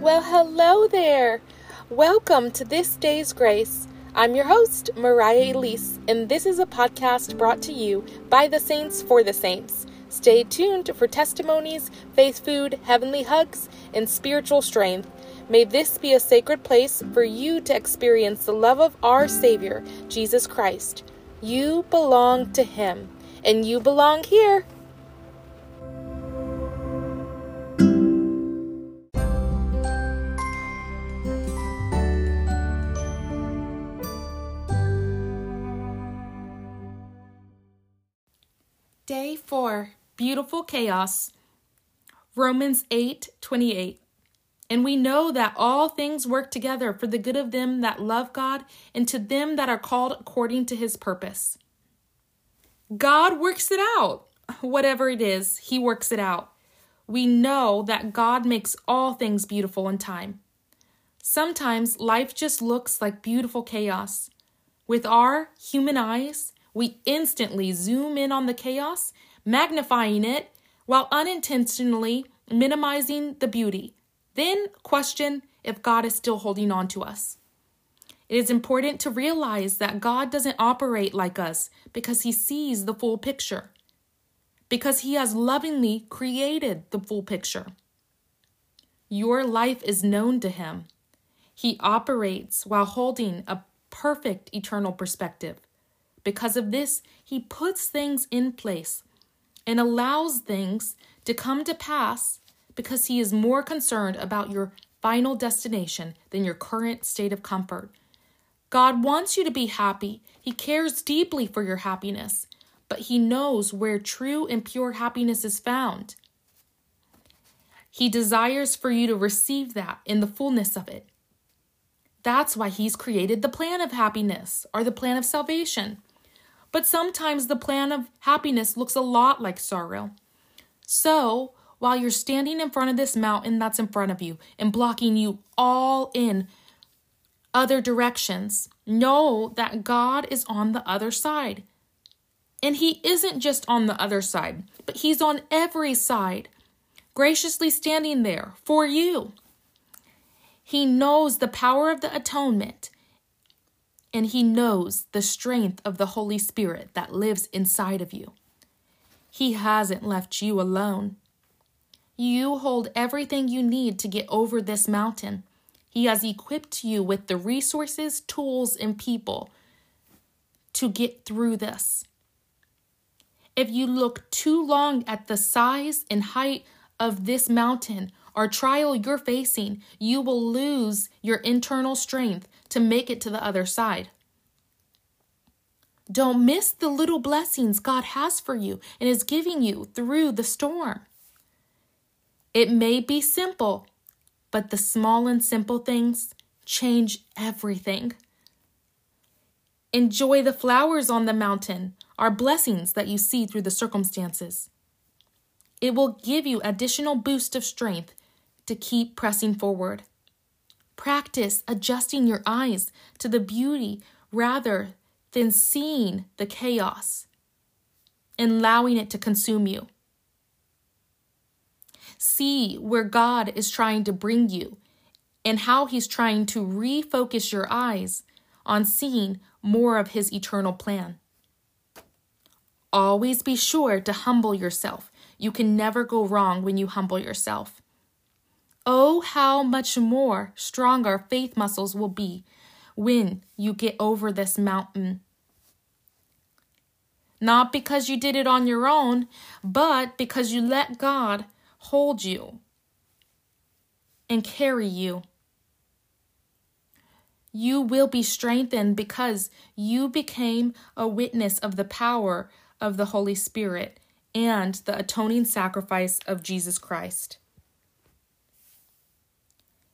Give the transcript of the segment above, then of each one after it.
Well, hello there. Welcome to this day's grace. I'm your host, Mariah Elise, and this is a podcast brought to you by the Saints for the Saints. Stay tuned for testimonies, faith food, heavenly hugs, and spiritual strength. May this be a sacred place for you to experience the love of our Savior, Jesus Christ. You belong to Him, and you belong here. 4 Beautiful Chaos. Romans 8 28. And we know that all things work together for the good of them that love God and to them that are called according to his purpose. God works it out. Whatever it is, he works it out. We know that God makes all things beautiful in time. Sometimes life just looks like beautiful chaos. With our human eyes, we instantly zoom in on the chaos, magnifying it while unintentionally minimizing the beauty. Then question if God is still holding on to us. It is important to realize that God doesn't operate like us because he sees the full picture, because he has lovingly created the full picture. Your life is known to him. He operates while holding a perfect eternal perspective. Because of this, he puts things in place and allows things to come to pass because he is more concerned about your final destination than your current state of comfort. God wants you to be happy. He cares deeply for your happiness, but he knows where true and pure happiness is found. He desires for you to receive that in the fullness of it. That's why he's created the plan of happiness or the plan of salvation. But sometimes the plan of happiness looks a lot like sorrow. So, while you're standing in front of this mountain that's in front of you and blocking you all in other directions, know that God is on the other side. And He isn't just on the other side, but He's on every side, graciously standing there for you. He knows the power of the atonement and he knows the strength of the Holy Spirit that lives inside of you. He hasn't left you alone. You hold everything you need to get over this mountain. He has equipped you with the resources, tools, and people to get through this. If you look too long at the size and height of this mountain or trial you're facing, you will lose your internal strength to make it to the other side. Don't miss the little blessings God has for you and is giving you through the storm. It may be simple, but the small and simple things change everything. Enjoy the flowers on the mountain, are blessings that you see through the circumstances. It will give you additional boost of strength to keep pressing forward. Practice adjusting your eyes to the beauty rather than seeing the chaos and allowing it to consume you. See where God is trying to bring you and how He's trying to refocus your eyes on seeing more of His eternal plan. Always be sure to humble yourself. You can never go wrong when you humble yourself. Oh, how much more strong our faith muscles will be when you get over this mountain. Not because you did it on your own, but because you let God hold you and carry you. You will be strengthened because you became a witness of the power of the Holy Spirit and the atoning sacrifice of Jesus Christ.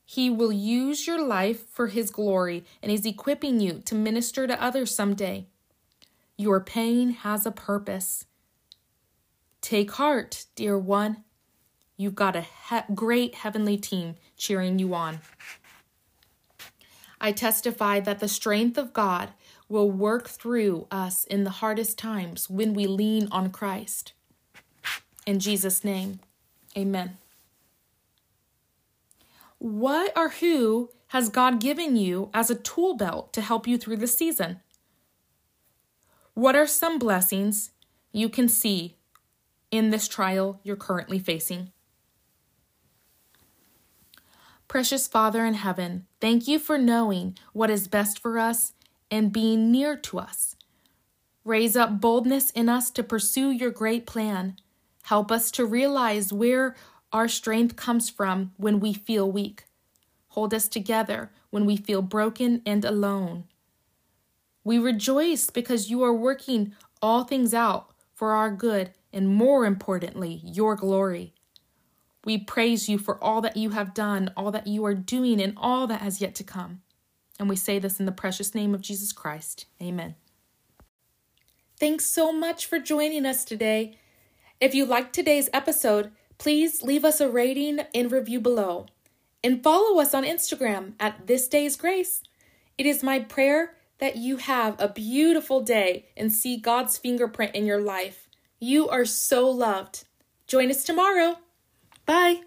He will use your life for His glory and is equipping you to minister to others someday. Your pain has a purpose. Take heart, dear one. You've got a he- great heavenly team cheering you on. I testify that the strength of God will work through us in the hardest times when we lean on Christ. In Jesus' name, amen. What or who has God given you as a tool belt to help you through the season? What are some blessings you can see in this trial you're currently facing? Precious Father in heaven, thank you for knowing what is best for us and being near to us. Raise up boldness in us to pursue your great plan. Help us to realize where our strength comes from when we feel weak. Hold us together when we feel broken and alone. We rejoice because you are working all things out for our good and, more importantly, your glory. We praise you for all that you have done, all that you are doing, and all that has yet to come. And we say this in the precious name of Jesus Christ. Amen. Thanks so much for joining us today. If you liked today's episode, please leave us a rating and review below. And follow us on Instagram at This Day's Grace. It is my prayer that you have a beautiful day and see God's fingerprint in your life. You are so loved. Join us tomorrow. Bye.